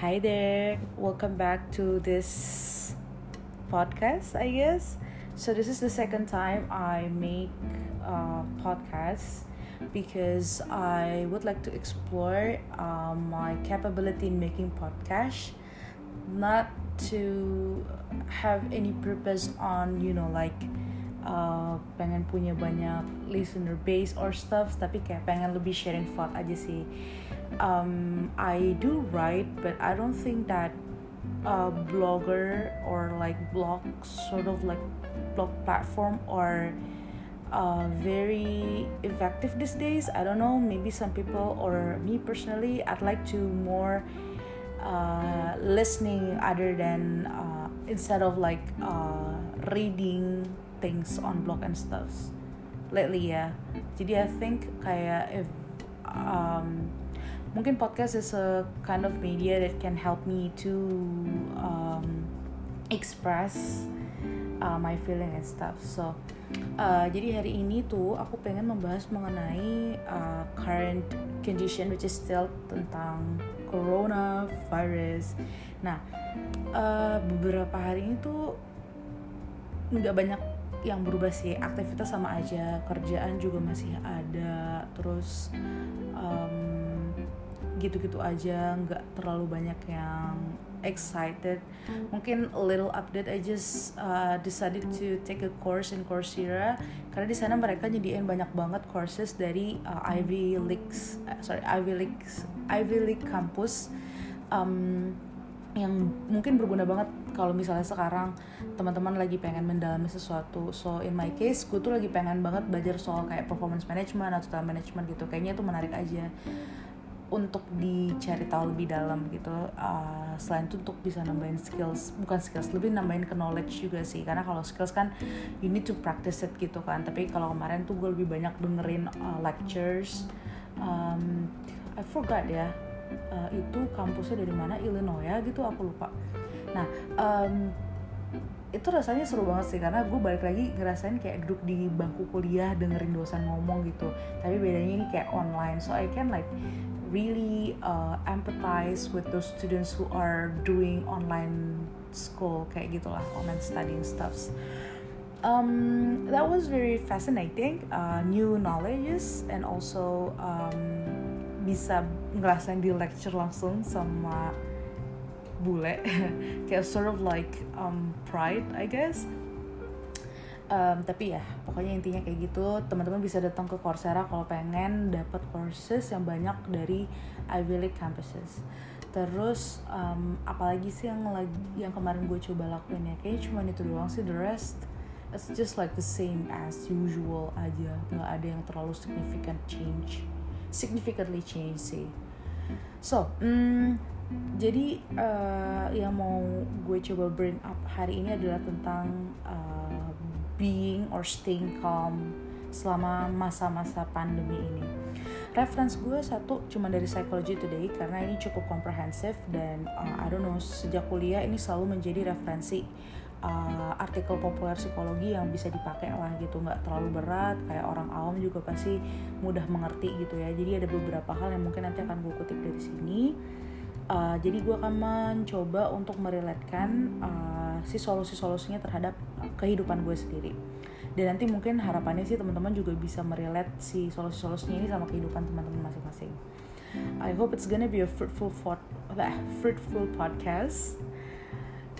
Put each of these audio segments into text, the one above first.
Hi there, welcome back to this podcast, I guess. So, this is the second time I make a podcast because I would like to explore uh, my capability in making podcast, not to have any purpose on, you know, like uh, pengen punya banyak listener base or stuff tapi kayak pengen lebih sharing thought aja sih. Um, I do write but I don't think that a blogger or like blog sort of like blog platform or uh, very effective these days. I don't know maybe some people or me personally I'd like to more uh, listening other than uh, instead of like uh, reading things on blog and stuff lately ya. Jadi I think kayak if um, mungkin podcast is a kind of media that can help me to um, express uh, my feeling and stuff. So uh, jadi hari ini tuh aku pengen membahas mengenai uh, current condition which is still tentang coronavirus. Nah uh, beberapa hari ini tuh nggak banyak yang berubah sih aktivitas sama aja kerjaan juga masih ada terus um, gitu-gitu aja nggak terlalu banyak yang excited. Mungkin a little update I just uh, decided to take a course in Coursera karena di sana mereka nyediain banyak banget courses dari uh, Ivy Leagues uh, sorry Ivy Leagues Ivy League campus. Um, yang mungkin berguna banget kalau misalnya sekarang teman-teman lagi pengen mendalami sesuatu. So in my case gue tuh lagi pengen banget belajar soal kayak performance management atau time management gitu. Kayaknya itu menarik aja untuk dicari tahu lebih dalam gitu. Uh, selain itu untuk bisa nambahin skills bukan skills lebih nambahin ke knowledge juga sih. Karena kalau skills kan you need to practice it gitu kan. Tapi kalau kemarin tuh gue lebih banyak dengerin uh, lectures. Um, I forgot ya uh, itu kampusnya dari mana? Illinois ya gitu aku lupa. Nah um, itu rasanya seru banget sih karena gue balik lagi ngerasain kayak duduk di bangku kuliah dengerin dosen ngomong gitu. Tapi bedanya ini kayak online. So I can like really uh, empathize with those students who are doing online school kayak gitulah online studying stuffs. Um, that was very fascinating uh, new knowledges and also um, bisa ngerasain di lecture langsung sama bule. Kayak sort of like um, pride I guess. Um, tapi ya pokoknya intinya kayak gitu. Teman-teman bisa datang ke Coursera kalau pengen dapat courses yang banyak dari Ivy League campuses. Terus um, apalagi sih yang lagi yang kemarin gue coba lakuin ya? Kayaknya cuma itu doang sih. The rest it's just like the same as usual aja. Nggak ada yang terlalu significant change. Significantly change sih so mm, jadi uh, yang mau gue coba bring up hari ini adalah tentang uh, being or staying calm selama masa-masa pandemi ini. Reference gue satu cuma dari Psychology Today karena ini cukup komprehensif dan uh, I don't know sejak kuliah ini selalu menjadi referensi uh, artikel populer psikologi yang bisa dipakai lah gitu nggak terlalu berat kayak orang awam juga pasti mudah mengerti gitu ya. Jadi ada beberapa hal yang mungkin nanti akan gue kutip dari sini. Uh, jadi gue akan mencoba untuk meriletkan uh, si solusi-solusinya terhadap kehidupan gue sendiri. Dan nanti mungkin harapannya sih teman-teman juga bisa merilet si solusi-solusinya ini sama kehidupan teman-teman masing-masing. I hope it's gonna be a fruitful, fruitful podcast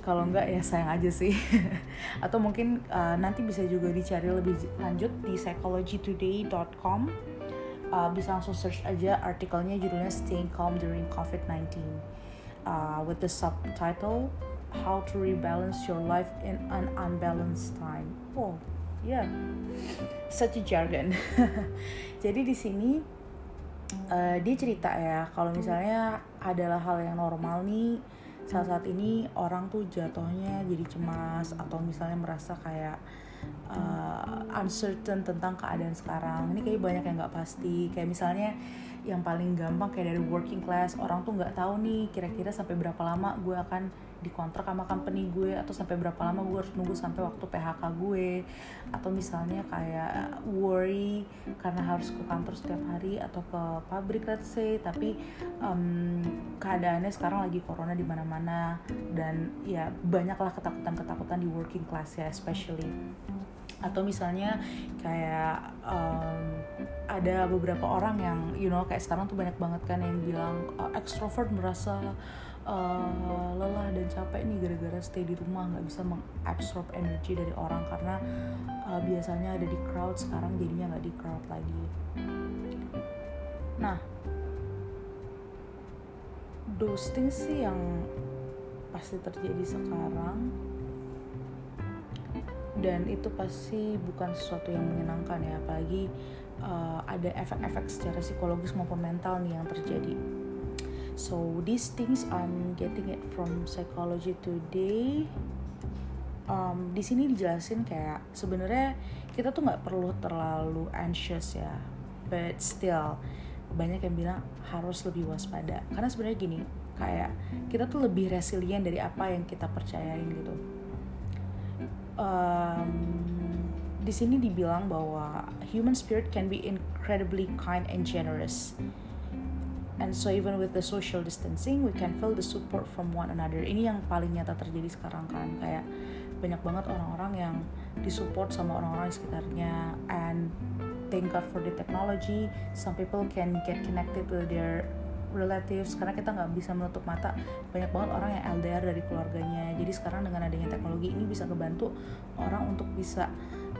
kalau enggak ya sayang aja sih atau mungkin uh, nanti bisa juga dicari lebih lanjut di psychologytoday.com uh, bisa langsung search aja artikelnya judulnya Staying Calm During COVID-19 uh, with the subtitle How to Rebalance Your Life in an Unbalanced Time. Oh, yeah, such a jargon. Jadi di sini uh, dia cerita ya kalau misalnya adalah hal yang normal nih saat saat ini orang tuh jatuhnya jadi cemas atau misalnya merasa kayak uh, uncertain tentang keadaan sekarang. Ini kayak banyak yang nggak pasti. Kayak misalnya yang paling gampang kayak dari working class orang tuh nggak tahu nih kira-kira sampai berapa lama gue akan dikontrak sama company gue atau sampai berapa lama gue harus nunggu sampai waktu PHK gue. Atau misalnya kayak worry karena harus ke kantor setiap hari atau ke pabrik let's say. Tapi um, keadaannya sekarang lagi corona di mana-mana. Dan ya banyaklah ketakutan-ketakutan di working class ya especially atau misalnya kayak um, ada beberapa orang yang you know kayak sekarang tuh banyak banget kan yang bilang uh, extrovert merasa uh, lelah dan capek nih gara-gara stay di rumah. Nggak bisa mengabsorb energi dari orang karena uh, biasanya ada di crowd sekarang jadinya nggak di crowd lagi. Nah those things sih yang pasti terjadi sekarang dan itu pasti bukan sesuatu yang menyenangkan ya apalagi uh, ada efek-efek secara psikologis maupun mental nih yang terjadi. So these things I'm getting it from psychology today. Um, di sini dijelasin kayak sebenarnya kita tuh nggak perlu terlalu anxious ya but still banyak yang bilang harus lebih waspada. Karena sebenarnya gini kayak kita tuh lebih resilient dari apa yang kita percayain gitu um, di sini dibilang bahwa human spirit can be incredibly kind and generous And so even with the social distancing, we can feel the support from one another. Ini yang paling nyata terjadi sekarang kan, kayak banyak banget orang-orang yang disupport sama orang-orang di sekitarnya. And thank God for the technology, some people can get connected with their relatives karena kita nggak bisa menutup mata banyak banget orang yang LDR dari keluarganya jadi sekarang dengan adanya teknologi ini bisa kebantu orang untuk bisa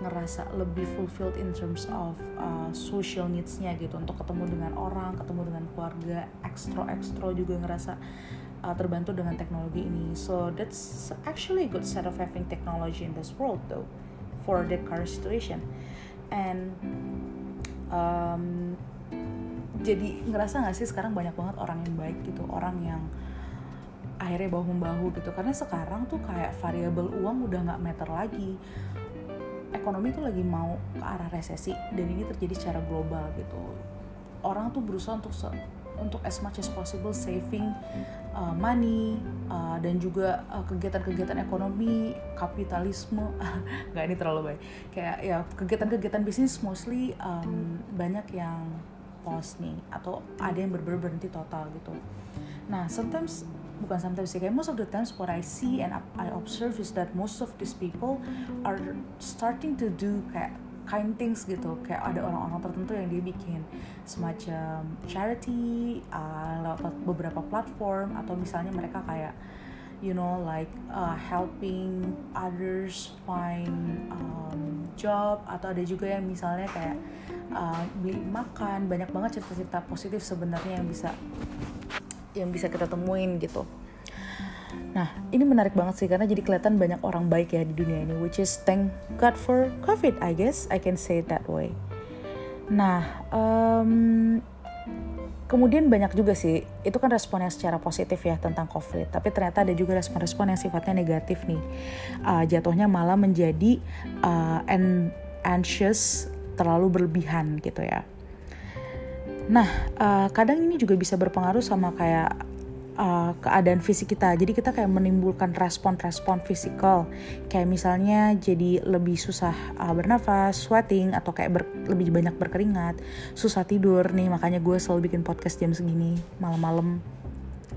ngerasa lebih fulfilled in terms of uh, social needs-nya gitu untuk ketemu dengan orang, ketemu dengan keluarga, extra extra juga ngerasa uh, terbantu dengan teknologi ini. So that's actually a good set of having technology in this world though for the current situation. And um, jadi ngerasa gak sih sekarang banyak banget orang yang baik gitu, orang yang akhirnya bahu membahu gitu. Karena sekarang tuh kayak variabel uang udah nggak meter lagi. Ekonomi tuh lagi mau ke arah resesi dan ini terjadi secara global gitu. Orang tuh berusaha untuk untuk as much as possible saving uh, money uh, dan juga uh, kegiatan-kegiatan ekonomi kapitalisme. Nggak ini terlalu baik. Kayak ya kegiatan-kegiatan bisnis mostly um, banyak yang pause nih atau ada yang benar berhenti total gitu. Nah sometimes bukan sometimes sih kayak most of the times what I see and I observe is that most of these people are starting to do kayak kind things gitu. Kayak ada orang-orang tertentu yang dia bikin semacam charity uh, lewat beberapa platform atau misalnya mereka kayak you know like uh, helping others find um, job atau ada juga yang misalnya kayak uh, beli makan banyak banget cerita-cerita positif sebenarnya yang bisa yang bisa kita temuin gitu. Nah, ini menarik banget sih karena jadi kelihatan banyak orang baik ya di dunia ini, which is thank God for COVID, I guess I can say it that way. Nah, um, kemudian banyak juga sih, itu kan respon yang secara positif ya tentang COVID, tapi ternyata ada juga respon-respon yang sifatnya negatif nih. Uh, jatuhnya malah menjadi uh, anxious terlalu berlebihan gitu ya. Nah, uh, kadang ini juga bisa berpengaruh sama kayak uh, keadaan fisik kita. Jadi kita kayak menimbulkan respon-respon fisikal. Kayak misalnya jadi lebih susah uh, bernafas, sweating atau kayak ber, lebih banyak berkeringat, susah tidur nih. Makanya gue selalu bikin podcast jam segini malam-malam.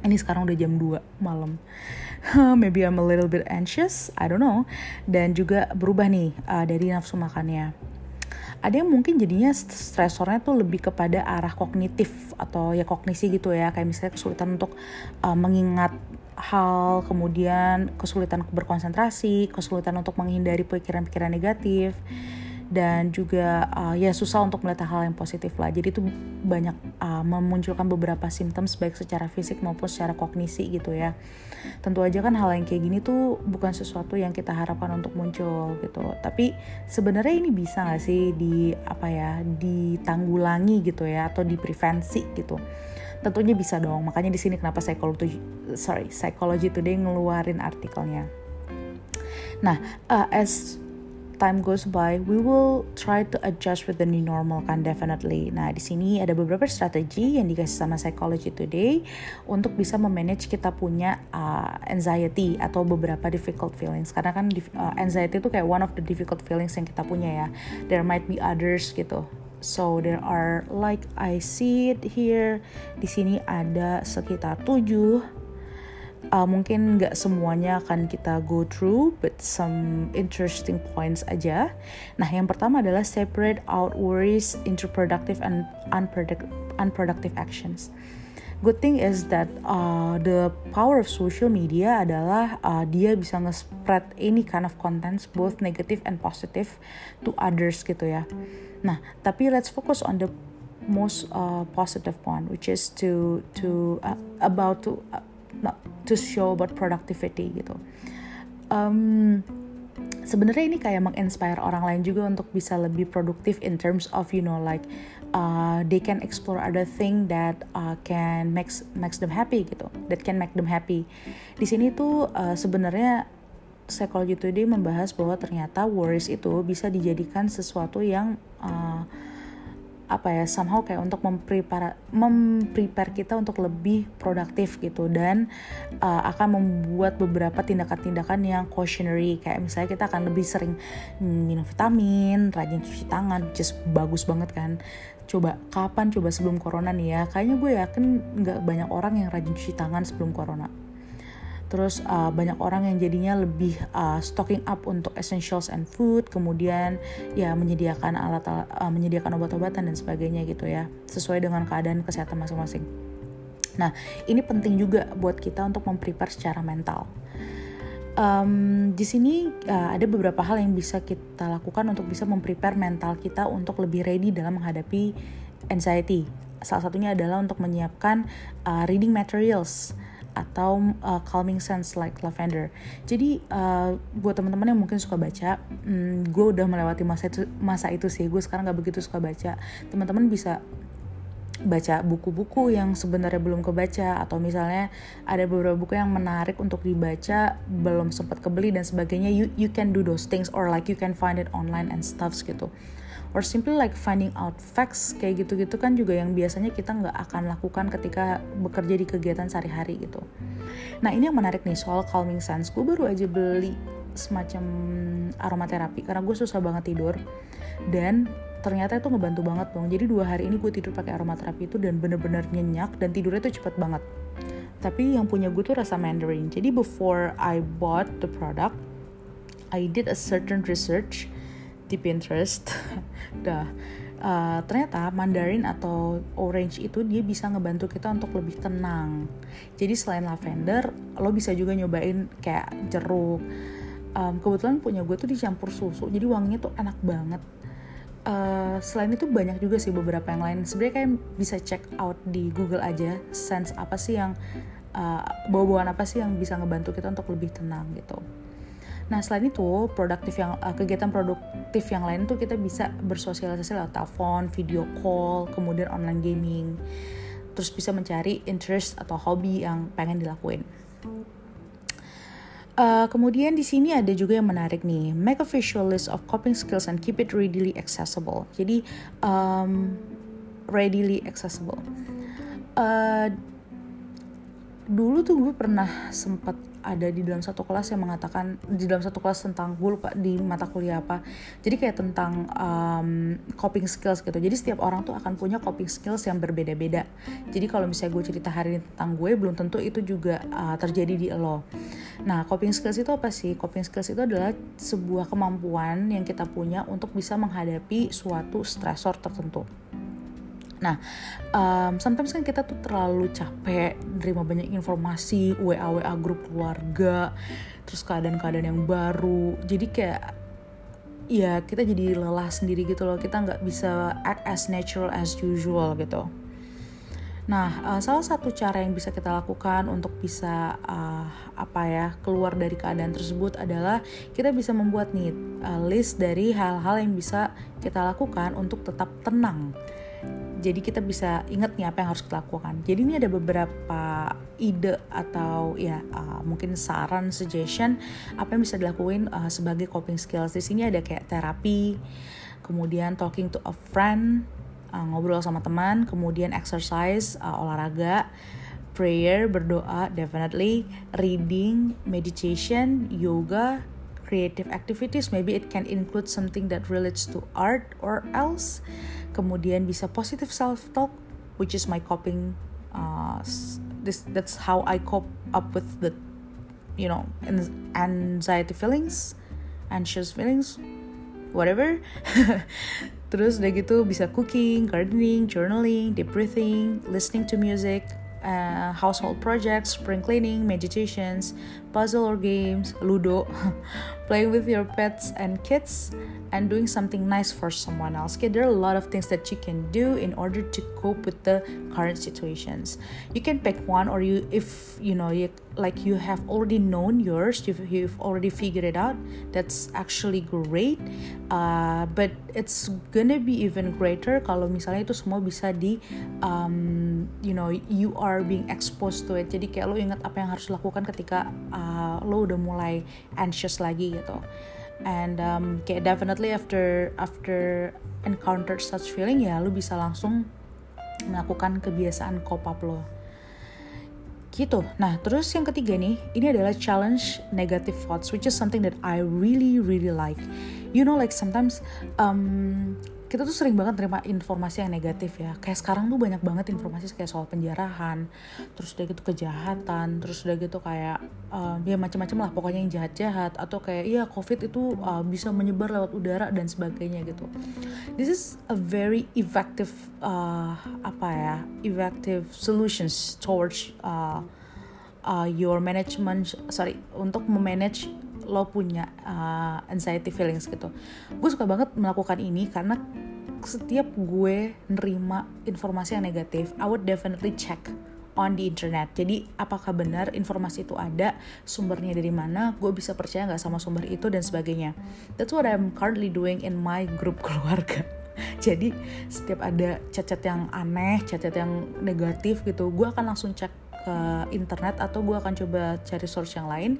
Ini sekarang udah jam 2 malam. Maybe I'm a little bit anxious, I don't know. Dan juga berubah nih uh, dari nafsu makannya ada yang mungkin jadinya stresornya tuh lebih kepada arah kognitif atau ya kognisi gitu ya. Kayak misalnya kesulitan untuk uh, mengingat hal kemudian kesulitan berkonsentrasi kesulitan untuk menghindari pikiran-pikiran negatif dan juga uh, ya susah untuk melihat hal yang positif lah. Jadi itu banyak uh, memunculkan beberapa simptom baik secara fisik maupun secara kognisi gitu ya. Tentu aja kan hal yang kayak gini tuh bukan sesuatu yang kita harapkan untuk muncul gitu. Tapi sebenarnya ini bisa nggak sih di apa ya ditanggulangi gitu ya atau diprevensi gitu tentunya bisa dong makanya di sini kenapa psikologi sorry psychology today ngeluarin artikelnya nah uh, as time goes by, we will try to adjust with the new normal kan definitely. Nah di sini ada beberapa strategi yang dikasih sama Psychology Today untuk bisa memanage kita punya uh, anxiety atau beberapa difficult feelings. Karena kan uh, anxiety itu kayak one of the difficult feelings yang kita punya ya. There might be others gitu. So there are like I see it here. Di sini ada sekitar tujuh uh, mungkin nggak semuanya akan kita go through, but some interesting points aja. Nah, yang pertama adalah separate out worries into productive and unproductive, unproductive actions. Good thing is that uh, the power of social media adalah uh, dia bisa nge-spread any kind of contents both negative and positive to others gitu ya. Nah, tapi let's focus on the most uh, positive one, which is to to uh, about to uh, not to show about productivity gitu. Um, sebenarnya ini kayak menginspire orang lain juga untuk bisa lebih produktif in terms of you know like uh, they can explore other thing that uh, can makes makes them happy gitu that can make them happy di sini tuh uh, sebenarnya Psychology Today membahas bahwa ternyata worries itu bisa dijadikan sesuatu yang uh, apa ya somehow kayak untuk memprepare memprepare kita untuk lebih produktif gitu dan uh, akan membuat beberapa tindakan-tindakan yang cautionary kayak misalnya kita akan lebih sering minum vitamin, rajin cuci tangan, just bagus banget kan. Coba kapan coba sebelum corona nih ya? Kayaknya gue yakin nggak banyak orang yang rajin cuci tangan sebelum corona terus uh, banyak orang yang jadinya lebih uh, stocking up untuk essentials and food kemudian ya menyediakan alat uh, menyediakan obat-obatan dan sebagainya gitu ya sesuai dengan keadaan kesehatan masing-masing. Nah ini penting juga buat kita untuk memprepare secara mental. Um, di sini uh, ada beberapa hal yang bisa kita lakukan untuk bisa memprepare mental kita untuk lebih ready dalam menghadapi anxiety. Salah satunya adalah untuk menyiapkan uh, reading materials atau uh, calming sense like lavender. Jadi uh, buat teman-teman yang mungkin suka baca, um, gue udah melewati masa itu masa itu sih. Gue sekarang gak begitu suka baca. Teman-teman bisa baca buku-buku yang sebenarnya belum kebaca atau misalnya ada beberapa buku yang menarik untuk dibaca belum sempat kebeli dan sebagainya you you can do those things or like you can find it online and stuffs gitu or simply like finding out facts kayak gitu-gitu kan juga yang biasanya kita nggak akan lakukan ketika bekerja di kegiatan sehari-hari gitu. Nah ini yang menarik nih soal calming sense. Gue baru aja beli semacam aromaterapi karena gue susah banget tidur dan ternyata itu ngebantu banget dong. Jadi dua hari ini gue tidur pakai aromaterapi itu dan bener-bener nyenyak dan tidurnya tuh cepet banget. Tapi yang punya gue tuh rasa Mandarin. Jadi before I bought the product, I did a certain research di Pinterest. Dah. Uh, ternyata Mandarin atau Orange itu dia bisa ngebantu kita untuk lebih tenang. Jadi selain lavender, lo bisa juga nyobain kayak jeruk. Um, kebetulan punya gue tuh dicampur susu, jadi wanginya tuh enak banget. Uh, selain itu banyak juga sih beberapa yang lain. Sebenarnya kayak bisa check out di Google aja, sense apa sih yang uh, bau-bauan apa sih yang bisa ngebantu kita untuk lebih tenang gitu. Nah selain itu produktif yang uh, kegiatan produktif yang lain tuh kita bisa bersosialisasi lewat telepon, video call, kemudian online gaming, terus bisa mencari interest atau hobi yang pengen dilakuin. Uh, kemudian di sini ada juga yang menarik nih, make a visual list of coping skills and keep it readily accessible. Jadi um, readily accessible. Uh, dulu tuh gue pernah sempat ada di dalam satu kelas yang mengatakan di dalam satu kelas tentang gue lupa di mata kuliah apa jadi kayak tentang um, coping skills gitu. Jadi setiap orang tuh akan punya coping skills yang berbeda-beda. Jadi kalau misalnya gue cerita hari ini tentang gue belum tentu itu juga uh, terjadi di lo. Nah coping skills itu apa sih? Coping skills itu adalah sebuah kemampuan yang kita punya untuk bisa menghadapi suatu stresor tertentu Nah, um, sometimes kan kita tuh terlalu capek nerima banyak informasi, WA WA grup keluarga, terus keadaan-keadaan yang baru. Jadi kayak ya kita jadi lelah sendiri gitu loh. Kita nggak bisa act as natural as usual gitu. Nah, uh, salah satu cara yang bisa kita lakukan untuk bisa uh, apa ya keluar dari keadaan tersebut adalah kita bisa membuat nih uh, list dari hal-hal yang bisa kita lakukan untuk tetap tenang jadi kita bisa ingat nih apa yang harus kita lakukan. Jadi ini ada beberapa ide atau ya uh, mungkin saran suggestion apa yang bisa dilakuin uh, sebagai coping skills. Di sini ada kayak terapi kemudian talking to a friend uh, ngobrol sama teman kemudian exercise uh, olahraga prayer berdoa definitely reading meditation yoga creative activities maybe it can include something that relates to art or else. Kemudian bisa positive self talk which is my coping uh, this that's how I cope up with the you know anxiety feelings anxious feelings whatever. Terus udah gitu bisa cooking gardening journaling deep breathing listening to music uh, household projects, spring cleaning, meditations, puzzle or games, ludo, playing with your pets and kids, and doing something nice for someone else. Okay, there are a lot of things that you can do in order to cope with the current situations. You can pick one, or you, if you know, you like you have already known yours, you've, you've already figured it out. That's actually great. Uh, but it's gonna be even greater kalau misalnya itu semua bisa di, um, you know, you are being exposed to it. Jadi kayak lo ingat apa yang harus lakukan ketika uh, lo udah mulai anxious lagi gitu and um, kayak definitely after after encounter such feeling ya lu bisa langsung melakukan kebiasaan cope up lo gitu. Nah, terus yang ketiga nih, ini adalah challenge negative thoughts, which is something that I really really like. You know, like sometimes um, kita tuh sering banget terima informasi yang negatif ya. Kayak sekarang tuh banyak banget informasi kayak soal penjarahan terus udah gitu kejahatan terus udah gitu kayak uh, ya macam-macam lah pokoknya yang jahat-jahat atau kayak iya covid itu uh, bisa menyebar lewat udara dan sebagainya gitu. This is a very effective uh, apa ya effective solutions towards uh, uh, your management sorry untuk memanage lo punya uh, anxiety feelings gitu gue suka banget melakukan ini karena setiap gue nerima informasi yang negatif I would definitely check on the internet. Jadi apakah benar informasi itu ada, sumbernya dari mana, gue bisa percaya nggak sama sumber itu dan sebagainya. That's what I'm currently doing in my group keluarga. Jadi setiap ada cacat yang aneh, cacat yang negatif gitu, gue akan langsung cek ke internet atau gue akan coba cari source yang lain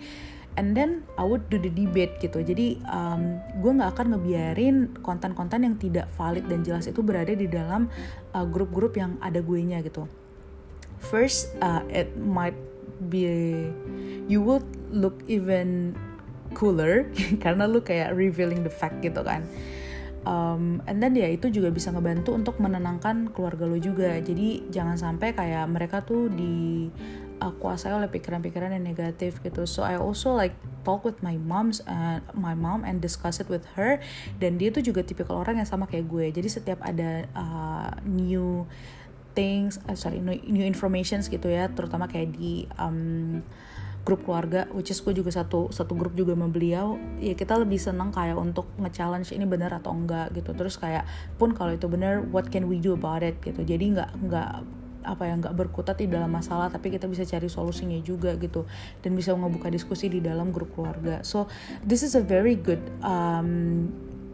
and then I would do the debate gitu. Jadi um, gue nggak akan ngebiarin konten-konten yang tidak valid dan jelas itu berada di dalam uh, grup-grup yang ada gue nya gitu. First uh, it might be you would look even cooler karena lu kayak revealing the fact gitu kan. Um, and then ya itu juga bisa ngebantu untuk menenangkan keluarga lo juga. Jadi jangan sampai kayak mereka tuh di uh, kuasai oleh pikiran-pikiran yang negatif gitu. So I also like talk with my moms and my mom and discuss it with her. Dan dia tuh juga tipikal orang yang sama kayak gue. Jadi setiap ada uh, new things uh, sorry new informations gitu ya terutama kayak di um, grup keluarga which is gue juga satu satu grup juga sama beliau ya kita lebih seneng kayak untuk nge-challenge ini benar atau enggak gitu. Terus kayak pun kalau itu benar what can we do about it gitu. Jadi nggak nggak apa yang nggak berkutat di dalam masalah tapi kita bisa cari solusinya juga gitu. Dan bisa ngebuka diskusi di dalam grup keluarga. So this is a very good um,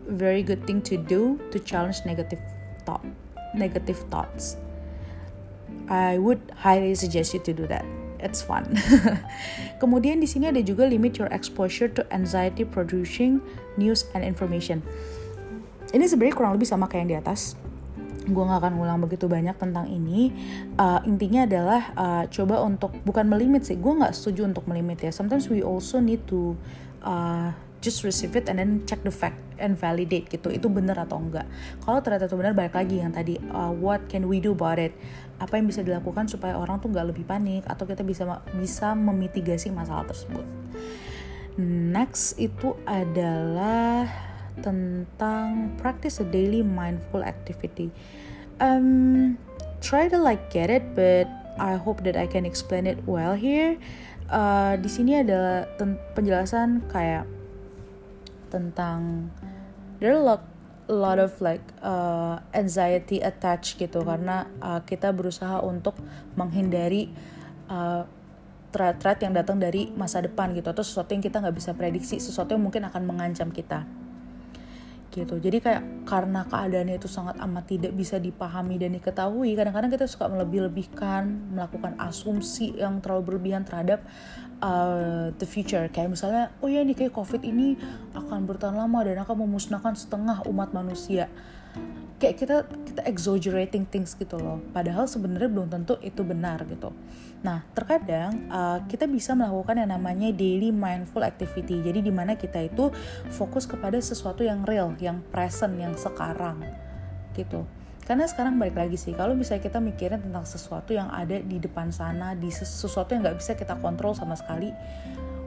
very good thing to do to challenge negative thought negative thoughts. I would highly suggest you to do that. It's fun. Kemudian di sini ada juga limit your exposure to anxiety producing news and information. Ini sebenarnya kurang lebih sama kayak yang di atas gue gak akan ngulang begitu banyak tentang ini. Uh, intinya adalah uh, coba untuk bukan melimit sih gue nggak setuju untuk melimit ya. Sometimes we also need to uh, just receive it and then check the fact and validate gitu itu benar atau enggak. Kalau ternyata itu benar balik lagi yang tadi uh, what can we do about it? Apa yang bisa dilakukan supaya orang tuh nggak lebih panik atau kita bisa bisa memitigasi masalah tersebut? Next itu adalah tentang practice a daily mindful activity. Um, try to like get it, but I hope that I can explain it well here. Uh, di sini ada penjelasan kayak tentang there are a lot, lot of like uh, anxiety attached gitu karena uh, kita berusaha untuk menghindari uh, threat-threat yang datang dari masa depan gitu atau sesuatu yang kita nggak bisa prediksi sesuatu yang mungkin akan mengancam kita gitu. Jadi kayak karena keadaannya itu sangat amat tidak bisa dipahami dan diketahui kadang-kadang kita suka melebih-lebihkan melakukan asumsi yang terlalu berlebihan terhadap uh, the future. Kayak misalnya oh ya ini kayak covid ini akan bertahan lama dan akan memusnahkan setengah umat manusia kayak kita kita exaggerating things gitu loh. Padahal sebenarnya belum tentu itu benar gitu. Nah terkadang uh, kita bisa melakukan yang namanya daily mindful activity. Jadi di mana kita itu fokus kepada sesuatu yang real yang present yang sekarang gitu. Karena sekarang balik lagi sih kalau misalnya kita mikirin tentang sesuatu yang ada di depan sana di sesuatu yang nggak bisa kita kontrol sama sekali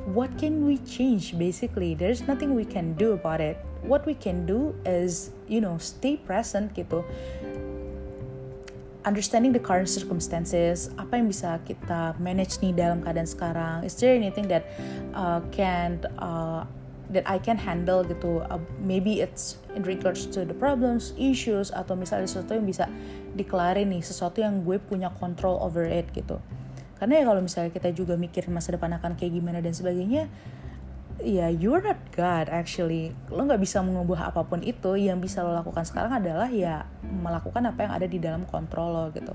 what can we change basically? There's nothing we can do about it. What we can do is you know stay present gitu. Understanding the current circumstances apa yang bisa kita manage nih dalam keadaan sekarang. Is there anything that uh, can uh, that I can handle gitu? Uh, maybe it's in regards to the problems issues atau misalnya sesuatu yang bisa dikelarin nih sesuatu yang gue punya control over it gitu karena ya kalau misalnya kita juga mikir masa depan akan kayak gimana dan sebagainya ya you're not God actually. Lo nggak bisa mengubah apa pun itu. Yang bisa lo lakukan sekarang adalah ya melakukan apa yang ada di dalam kontrol lo gitu.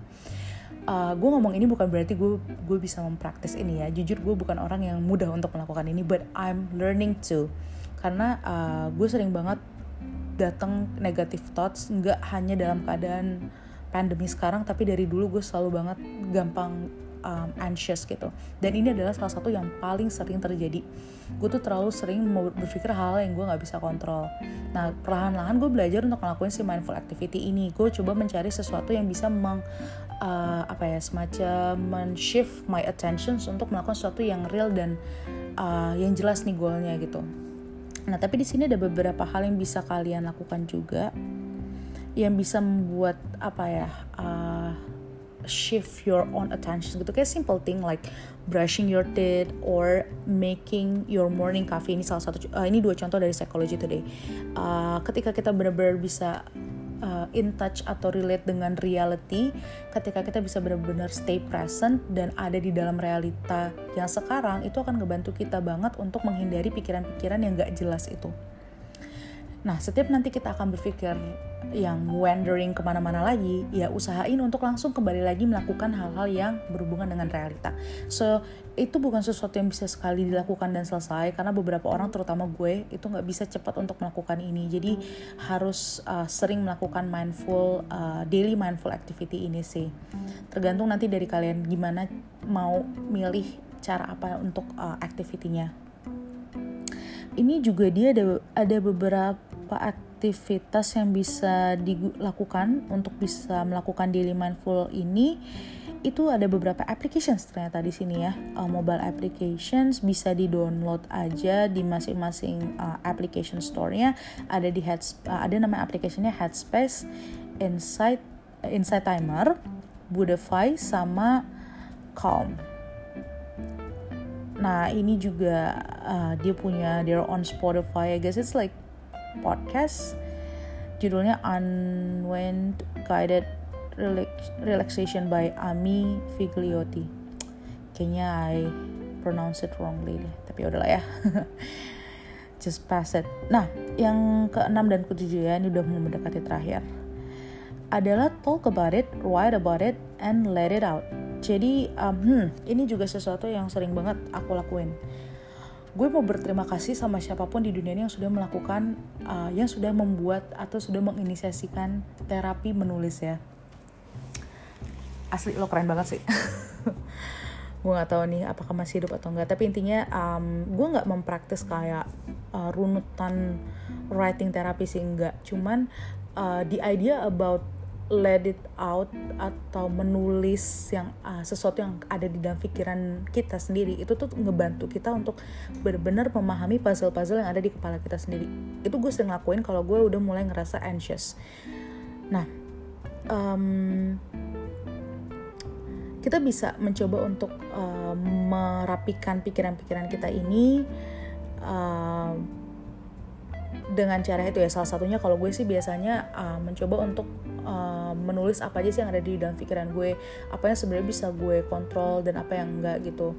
Uh, gue ngomong ini bukan berarti gue gue bisa mempraktis ini ya. Jujur gue bukan orang yang mudah untuk melakukan ini but I'm learning to. Karena uh, gue sering banget datang negative thoughts nggak hanya dalam keadaan pandemi sekarang tapi dari dulu gue selalu banget gampang um, anxious gitu. Dan ini adalah salah satu yang paling sering terjadi. Gue tuh terlalu sering berpikir hal, yang gue nggak bisa kontrol. Nah perlahan-lahan gue belajar untuk ngelakuin si mindful activity ini. Gue coba mencari sesuatu yang bisa meng uh, apa ya semacam men-shift my attentions untuk melakukan sesuatu yang real dan uh, yang jelas nih goalnya gitu. Nah tapi di sini ada beberapa hal yang bisa kalian lakukan juga yang bisa membuat apa ya uh, shift your own attention gitu. Kayak simple thing like brushing your teeth or making your morning coffee. Ini salah satu uh, ini dua contoh dari psychology today. Uh, ketika kita benar-benar bisa uh, in touch atau relate dengan reality ketika kita bisa benar-benar stay present dan ada di dalam realita yang sekarang itu akan ngebantu kita banget untuk menghindari pikiran-pikiran yang gak jelas itu Nah, setiap nanti kita akan berpikir yang wandering ke mana-mana lagi, ya usahain untuk langsung kembali lagi melakukan hal-hal yang berhubungan dengan realita. So, itu bukan sesuatu yang bisa sekali dilakukan dan selesai, karena beberapa orang, terutama gue, itu nggak bisa cepat untuk melakukan ini. Jadi, harus uh, sering melakukan mindful, uh, daily mindful activity ini sih. Tergantung nanti dari kalian gimana mau milih cara apa untuk uh, activity-nya. Ini juga dia ada, ada beberapa beberapa aktivitas yang bisa dilakukan untuk bisa melakukan daily mindful ini. Itu ada beberapa applications ternyata di sini ya. Uh, mobile applications bisa di download aja di masing-masing uh, application store-nya. Ada di head uh, ada nama applicationnya Headspace, Insight, uh, Insight Timer, Budify sama Calm. Nah ini juga uh, dia punya their own Spotify I guess. It's like podcast. Judulnya Unwind Guided Relaxation by Ami Figliotti kayaknya I pronounce it wrongly deh tapi udahlah ya. Just pass it. Nah yang keenam dan ketujuh ya ini udah mau mendekati terakhir. Adalah talk about it, write about it, and let it out. Jadi, um, hmm, ini juga sesuatu yang sering banget aku lakuin gue mau berterima kasih sama siapa pun di dunia ini yang sudah melakukan uh, yang sudah membuat atau sudah menginisiasikan terapi menulis ya. Asli lo keren banget sih. Gue nggak tahu nih apakah masih hidup atau enggak tapi intinya um, gue nggak mempraktis kayak uh, runutan writing terapi sih enggak cuman uh, the idea about let it out atau menulis yang uh, sesuatu yang ada di dalam pikiran kita sendiri itu tuh ngebantu kita untuk benar-benar memahami puzzle-puzzle yang ada di kepala kita sendiri. Itu gue sering lakuin kalau gue udah mulai ngerasa anxious. Nah um, kita bisa mencoba untuk uh, merapikan pikiran-pikiran kita ini uh, dengan cara itu ya. Salah satunya kalau gue sih biasanya uh, mencoba untuk uh, menulis apa aja sih yang ada di dalam pikiran gue apa yang sebenarnya bisa gue kontrol dan apa yang enggak gitu.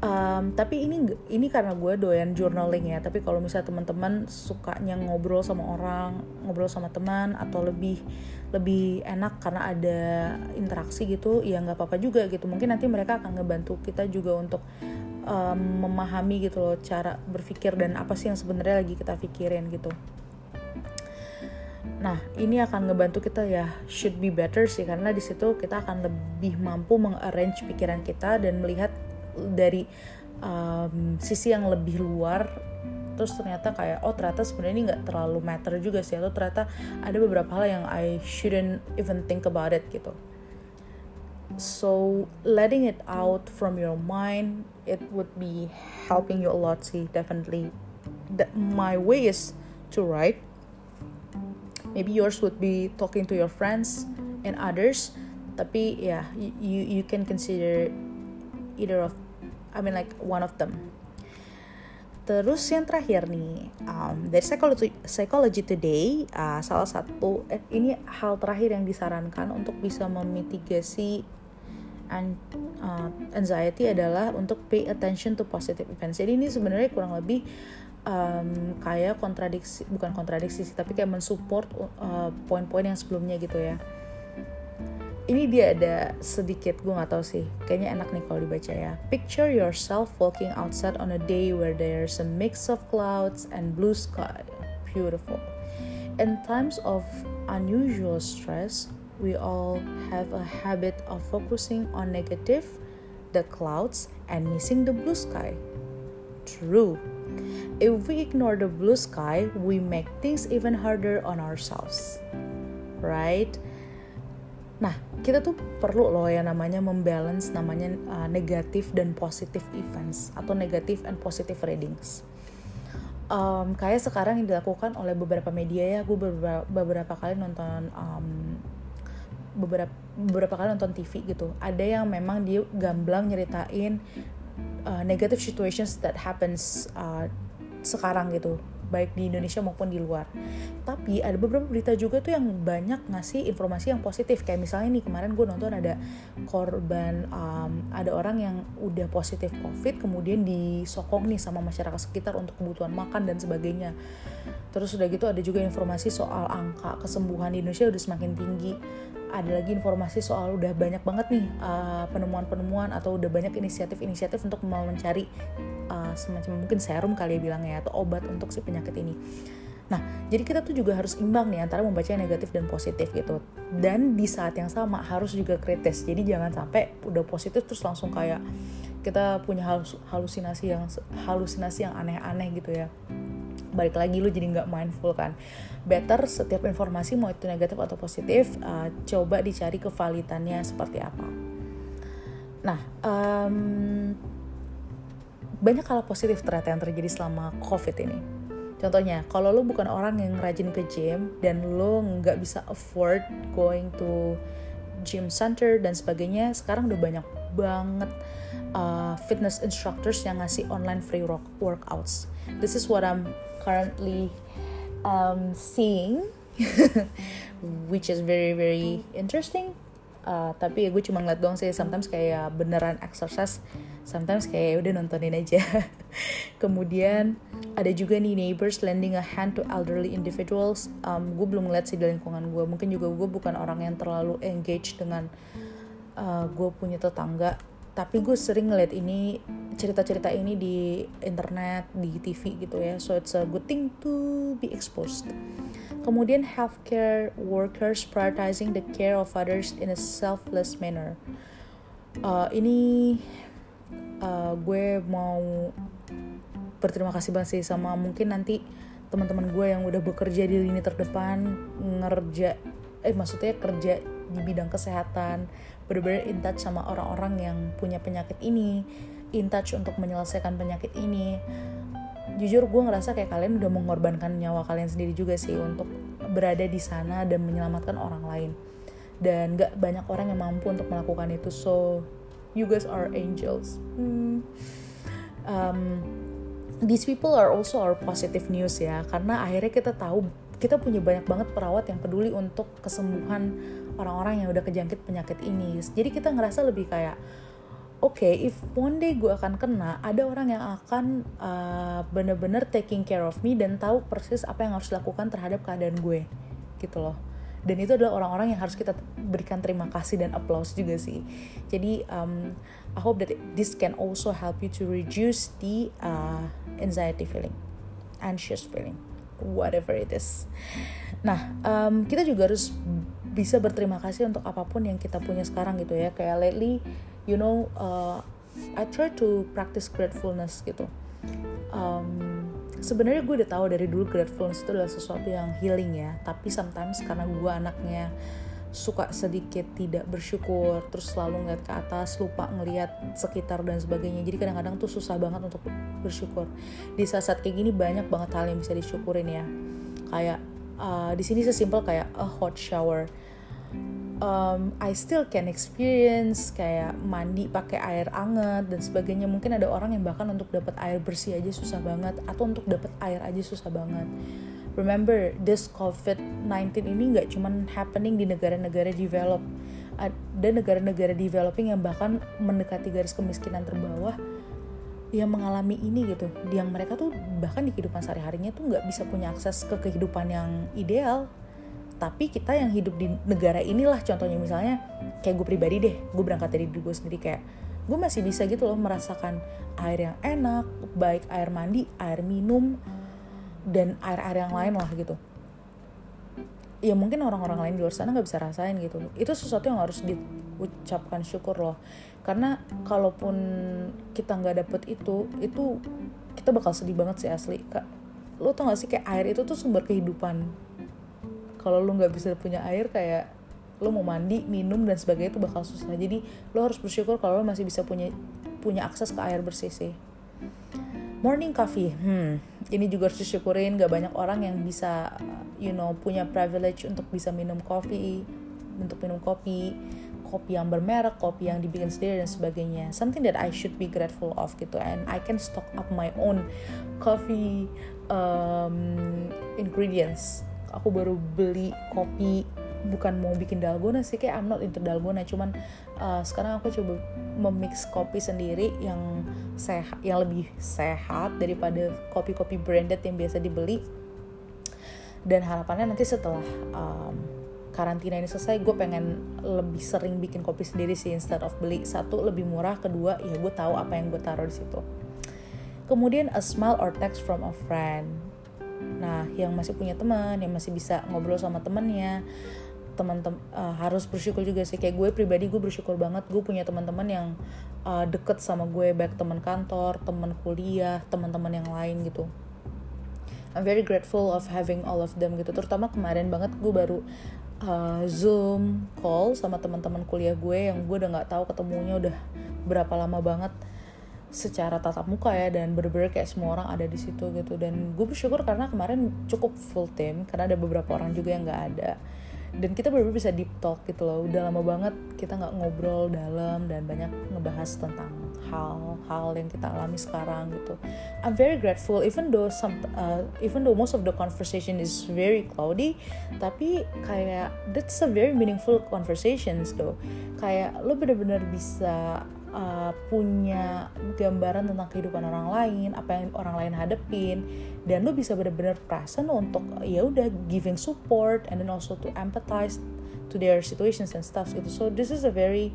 Um, tapi ini ini karena gue doyan journaling ya tapi kalau misalnya teman-teman sukanya ngobrol sama orang ngobrol sama teman atau lebih lebih enak karena ada interaksi gitu ya nggak apa-apa juga gitu. Mungkin nanti mereka akan ngebantu kita juga untuk um, memahami gitu loh cara berpikir dan apa sih yang sebenarnya lagi kita pikirin gitu Nah, ini akan ngebantu kita ya should be better sih karena di situ kita akan lebih mampu mengarrange pikiran kita dan melihat dari um, sisi yang lebih luar. Terus ternyata kayak oh ternyata sebenarnya ini nggak terlalu matter juga sih atau ternyata ada beberapa hal yang I shouldn't even think about it gitu. So letting it out from your mind it would be helping you a lot sih definitely. That my way is to write maybe yours would be talking to your friends and others. Tapi ya yeah, you you can consider either of I mean like one of them. Terus yang terakhir nih um, dari psychology psychology today uh, salah satu eh, ini hal terakhir yang disarankan untuk bisa memitigasi uh, anxiety adalah untuk pay attention to positive events. Jadi ini sebenarnya kurang lebih um, kayak kontradiksi bukan kontradiksi sih tapi kayak mensupport uh, poin-poin yang sebelumnya gitu ya. Ini dia ada sedikit gue nggak tahu sih. Kayaknya enak nih kalau dibaca ya. Picture yourself walking outside on a day where there's a mix of clouds and blue sky. Beautiful. In times of unusual stress we all have a habit of focusing on negative the clouds and missing the blue sky. True if we ignore the blue sky we make things even harder on ourselves right Nah, kita tuh perlu loh yang namanya membalance namanya uh, negatif dan positif events atau negatif and positive readings. Um, kayak sekarang yang dilakukan oleh beberapa media ya, gue beberapa, beberapa kali nonton um, beberapa beberapa kali nonton TV gitu. Ada yang memang dia gamblang nyeritain uh, negative situations that happens uh, sekarang gitu baik di Indonesia maupun di luar. Tapi ada beberapa berita juga tuh yang banyak ngasih informasi yang positif. Kayak misalnya nih kemarin gue nonton ada korban, um, ada orang yang udah positif COVID, kemudian disokong nih sama masyarakat sekitar untuk kebutuhan makan dan sebagainya. Terus udah gitu ada juga informasi soal angka kesembuhan di Indonesia udah semakin tinggi ada lagi informasi soal udah banyak banget nih uh, penemuan-penemuan atau udah banyak inisiatif-inisiatif untuk mau mencari uh, semacam mungkin serum kali ya bilangnya atau obat untuk si penyakit ini. Nah, jadi kita tuh juga harus imbang nih antara membaca yang negatif dan positif gitu. Dan di saat yang sama harus juga kritis. Jadi jangan sampai udah positif terus langsung kayak kita punya halusinasi yang halusinasi yang aneh-aneh gitu ya balik lagi lu jadi nggak mindful kan. Better setiap informasi mau itu negatif atau positif uh, coba dicari kevalitannya seperti apa. Nah um, banyak hal positif ternyata yang terjadi selama covid ini. Contohnya kalau lu bukan orang yang rajin ke gym dan lu nggak bisa afford going to gym center dan sebagainya sekarang udah banyak banget uh, fitness instructors yang ngasih online free workouts. This is what I'm currently um, seeing which is very very interesting. Uh, tapi gue cuma ngeliat doang sih sometimes kayak beneran exercise sometimes kayak ya udah nontonin aja. Kemudian ada juga nih neighbors lending a hand to elderly individuals. Um, gue belum ngeliat sih di lingkungan gue. Mungkin juga gue bukan orang yang terlalu engage dengan uh, gue punya tetangga tapi gue sering ngeliat ini cerita-cerita ini di internet di TV gitu ya. So it's a good thing to be exposed. Kemudian healthcare workers prioritizing the care of others in a selfless manner. Uh, ini uh, gue mau berterima kasih banget sih sama mungkin nanti teman-teman gue yang udah bekerja di lini terdepan ngerja eh maksudnya kerja di bidang kesehatan bener-bener in touch sama orang-orang yang punya penyakit ini in touch untuk menyelesaikan penyakit ini. Jujur gue ngerasa kayak kalian udah mengorbankan nyawa kalian sendiri juga sih untuk berada di sana dan menyelamatkan orang lain. Dan gak banyak orang yang mampu untuk melakukan itu. So you guys are angels. Hmm. um, these people are also our positive news ya. Karena akhirnya kita tahu kita punya banyak banget perawat yang peduli untuk kesembuhan orang-orang yang udah kejangkit penyakit ini. Jadi kita ngerasa lebih kayak oke okay, if one day gue akan kena ada orang yang akan uh, bener-bener taking care of me dan tahu persis apa yang harus dilakukan terhadap keadaan gue gitu loh. Dan itu adalah orang-orang yang harus kita berikan terima kasih dan applause juga sih. Jadi um, I hope that this can also help you to reduce the uh, anxiety feeling anxious feeling whatever it is. Nah um, kita juga harus bisa berterima kasih untuk apa pun yang kita punya sekarang gitu ya. Kayak lately you know uh, I try to practice gratefulness gitu. Um, sebenarnya gue udah tahu dari dulu gratefulness itu adalah sesuatu yang healing ya. Tapi sometimes karena gue anaknya suka sedikit tidak bersyukur terus selalu ngeliat ke atas lupa ngeliat sekitar dan sebagainya. Jadi kadang-kadang tuh susah banget untuk bersyukur. Di saat-saat kayak gini banyak banget hal yang bisa disyukurin ya. Kayak uh, di sini sesimpel kayak a hot shower um, I still can experience kayak mandi pakai air anget dan sebagainya. Mungkin ada orang yang bahkan untuk dapat air bersih aja susah banget atau untuk dapat air aja susah banget. Remember this COVID-19 ini nggak cuman happening di negara-negara develop ada negara-negara developing yang bahkan mendekati garis kemiskinan terbawah yang mengalami ini gitu. Yang mereka tuh bahkan di kehidupan sehari-harinya tuh nggak bisa punya akses ke kehidupan yang ideal tapi kita yang hidup di negara inilah contohnya. Misalnya kayak gue pribadi deh gue berangkat dari diri gue sendiri. Kayak gue masih bisa gitu loh merasakan air yang enak baik air mandi air minum dan air-air yang lain lah gitu. Ya mungkin orang-orang lain di luar sana nggak bisa rasain gitu. Itu sesuatu yang harus diucapkan syukur loh. Karena kalaupun kita nggak dapet itu itu kita bakal sedih banget sih asli. Kak lo tau gak sih kayak air itu tuh sumber kehidupan kalau lu nggak bisa punya air kayak lu mau mandi minum dan sebagainya itu bakal susah jadi lo harus bersyukur kalau lo masih bisa punya punya akses ke air bersih sih morning coffee hmm ini juga harus disyukurin gak banyak orang yang bisa you know punya privilege untuk bisa minum kopi untuk minum kopi kopi yang bermerek, kopi yang dibikin sendiri dan sebagainya. Something that I should be grateful of gitu. And I can stock up my own coffee um, ingredients aku baru beli kopi bukan mau bikin dalgona sih kayak I'm not into dalgona. Cuman uh, sekarang aku coba memix kopi sendiri yang sehat yang lebih sehat daripada kopi-kopi branded yang biasa dibeli. Dan harapannya nanti setelah um, karantina ini selesai gue pengen lebih sering bikin kopi sendiri sih instead of beli satu lebih murah kedua ya gue tahu apa yang gue taruh di situ. Kemudian a smile or text from a friend Nah, yang masih punya teman, yang masih bisa ngobrol sama temannya, teman-teman uh, harus bersyukur juga sih. Kayak gue pribadi gue bersyukur banget gue punya teman-teman yang uh, deket sama gue, baik teman kantor, teman kuliah, teman-teman yang lain gitu. I'm very grateful of having all of them gitu. Terutama kemarin banget gue baru uh, zoom call sama teman-teman kuliah gue yang gue udah nggak tahu ketemunya udah berapa lama banget secara tatap muka ya dan bener-bener kayak semua orang ada di situ gitu. Dan gue bersyukur karena kemarin cukup full team karena ada beberapa orang juga yang nggak ada. Dan kita bener-bener bisa deep talk gitu loh. Udah lama banget kita nggak ngobrol dalam dan banyak ngebahas tentang hal-hal yang kita alami sekarang gitu. I'm very grateful even though some uh, even though most of the conversation is very cloudy tapi kayak that's a very meaningful conversations though. Kayak lo bener-bener bisa uh, punya gambaran tentang kehidupan orang lain, apa yang orang lain hadepin, dan lo bisa benar-benar present untuk ya udah giving support and then also to empathize to their situations and stuff gitu. So this is a very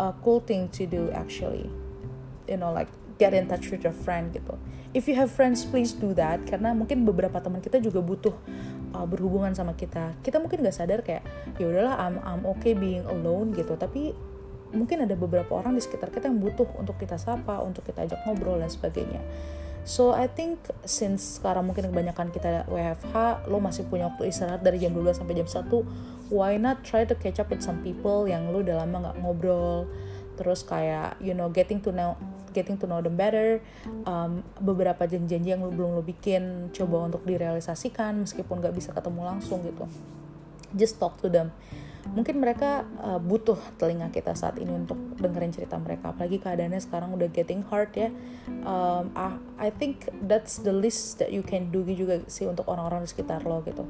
uh, cool thing to do actually. You know like get in touch with your friend gitu. If you have friends, please do that karena mungkin beberapa teman kita juga butuh uh, berhubungan sama kita. Kita mungkin gak sadar kayak ya udahlah I'm I'm okay being alone gitu, tapi mungkin ada beberapa orang di sekitar kita yang butuh untuk kita sapa, untuk kita ajak ngobrol dan sebagainya. So I think since sekarang mungkin kebanyakan kita WFH, lo masih punya waktu istirahat dari jam 12 sampai jam 1, why not try to catch up with some people yang lo udah lama nggak ngobrol, terus kayak you know getting to know getting to know them better, um, beberapa janji-janji yang lo belum lo bikin coba untuk direalisasikan meskipun nggak bisa ketemu langsung gitu. Just talk to them mungkin mereka uh, butuh telinga kita saat ini untuk dengerin cerita mereka. Apalagi keadaannya sekarang udah getting hard ya. Um, I, I think that's the least that you can do juga sih untuk orang-orang di sekitar lo gitu.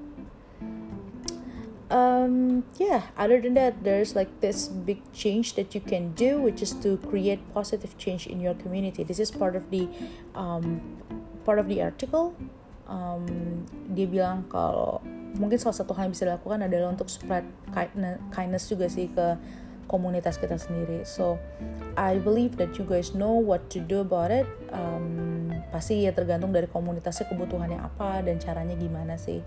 Um, yeah other than that there's like this big change that you can do which is to create positive change in your community. This is part of the um, part of the article. Um, dia bilang kalau mungkin salah satu hal yang bisa dilakukan adalah untuk spread kindness juga sih ke komunitas kita sendiri. So I believe that you guys know what to do about it. Um, pasti ya tergantung dari komunitasnya kebutuhannya apa dan caranya gimana sih.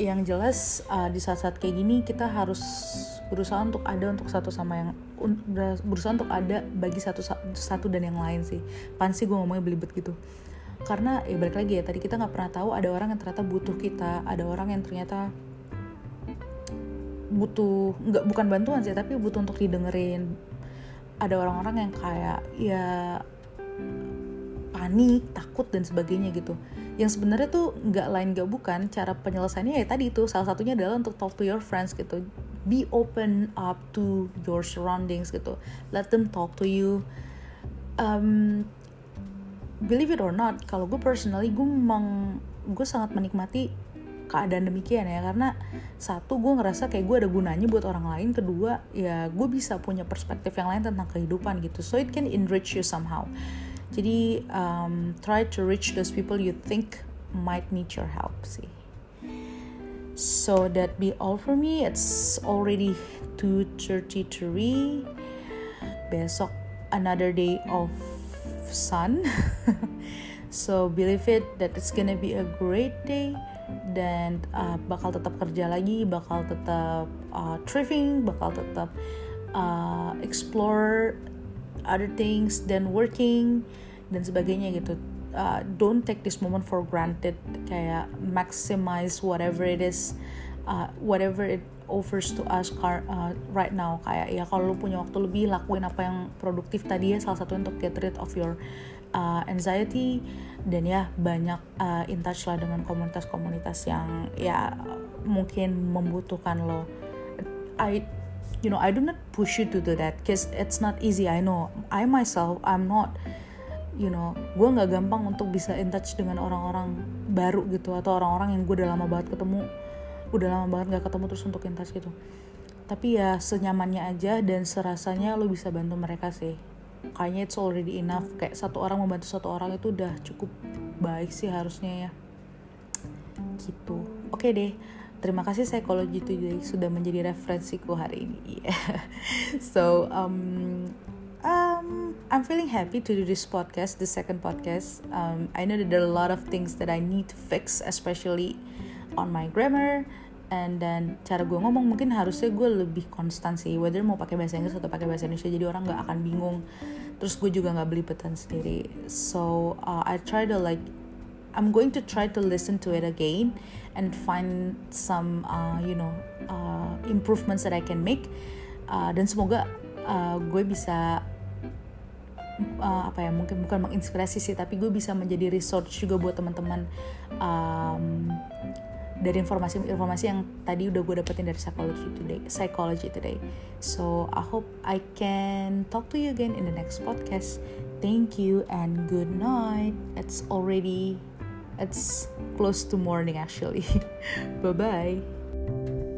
Yang jelas uh, di saat-saat kayak gini kita harus berusaha untuk ada untuk satu sama yang berusaha untuk ada bagi satu satu dan yang lain sih. Pansi gue ngomongnya belibet gitu karena ya balik lagi ya tadi kita nggak pernah tahu ada orang yang ternyata butuh kita ada orang yang ternyata butuh nggak bukan bantuan sih tapi butuh untuk didengerin. Ada orang-orang yang kayak ya panik takut dan sebagainya gitu. Yang sebenarnya tuh nggak lain nggak bukan cara penyelesaiannya ya tadi itu salah satunya adalah untuk talk to your friends gitu. Be open up to your surroundings gitu. Let them talk to you. Um, believe it or not kalau gue personally gue memang gue sangat menikmati keadaan demikian ya karena satu gue ngerasa kayak gue ada gunanya buat orang lain kedua ya gue bisa punya perspektif yang lain tentang kehidupan gitu so it can enrich you somehow jadi um, try to reach those people you think might need your help sih. So that be all for me. It's already 2:33. Besok another day of sun. so believe it that it's gonna be a great day dan uh, bakal tetap kerja lagi, bakal tetap uh, thriving, bakal tetap uh, explore other things than working dan sebagainya gitu uh, don't take this moment for granted kayak maximize whatever it is uh, whatever it offers to us car, uh, right now. Kayak ya kalau lu punya waktu lebih lakuin apa yang produktif tadi ya. Salah satu untuk get rid of your uh, anxiety. Dan ya banyak uh, in touch lah dengan komunitas-komunitas yang ya mungkin membutuhkan lo. I you know I do not push you to do that cause it's not easy. I know. I myself I'm not you know gue nggak gampang untuk bisa in touch dengan orang-orang baru gitu atau orang-orang yang gue udah lama banget ketemu udah lama banget nggak ketemu terus untuk in touch gitu. Tapi ya senyamannya aja dan serasanya lo bisa bantu mereka sih. Kayaknya it's already enough. Kayak satu orang membantu satu orang itu udah cukup baik sih harusnya ya. Gitu. Oke okay deh. Terima kasih Psychology Today sudah menjadi referensiku hari ini. so um, um, I'm feeling happy to do this podcast, the second podcast. Um, I know that there are a lot of things that I need to fix, especially on my grammar. And then cara gue ngomong mungkin harusnya gue lebih konstan sih, whether mau pakai bahasa Inggris atau pakai bahasa Indonesia, jadi orang nggak akan bingung. Terus gue juga nggak belibetan sendiri. So uh, I try to like I'm going to try to listen to it again and find some uh, you know uh, improvements that I can make uh, dan semoga uh, gue bisa uh, apa ya mungkin bukan menginspirasi sih tapi gue bisa menjadi resource juga buat teman-teman um, dari informasi-informasi yang tadi udah gue dapetin dari psychology today psychology today. So I hope I can talk to you again in the next podcast. Thank you and good night. It's already it's close to morning actually. Bye bye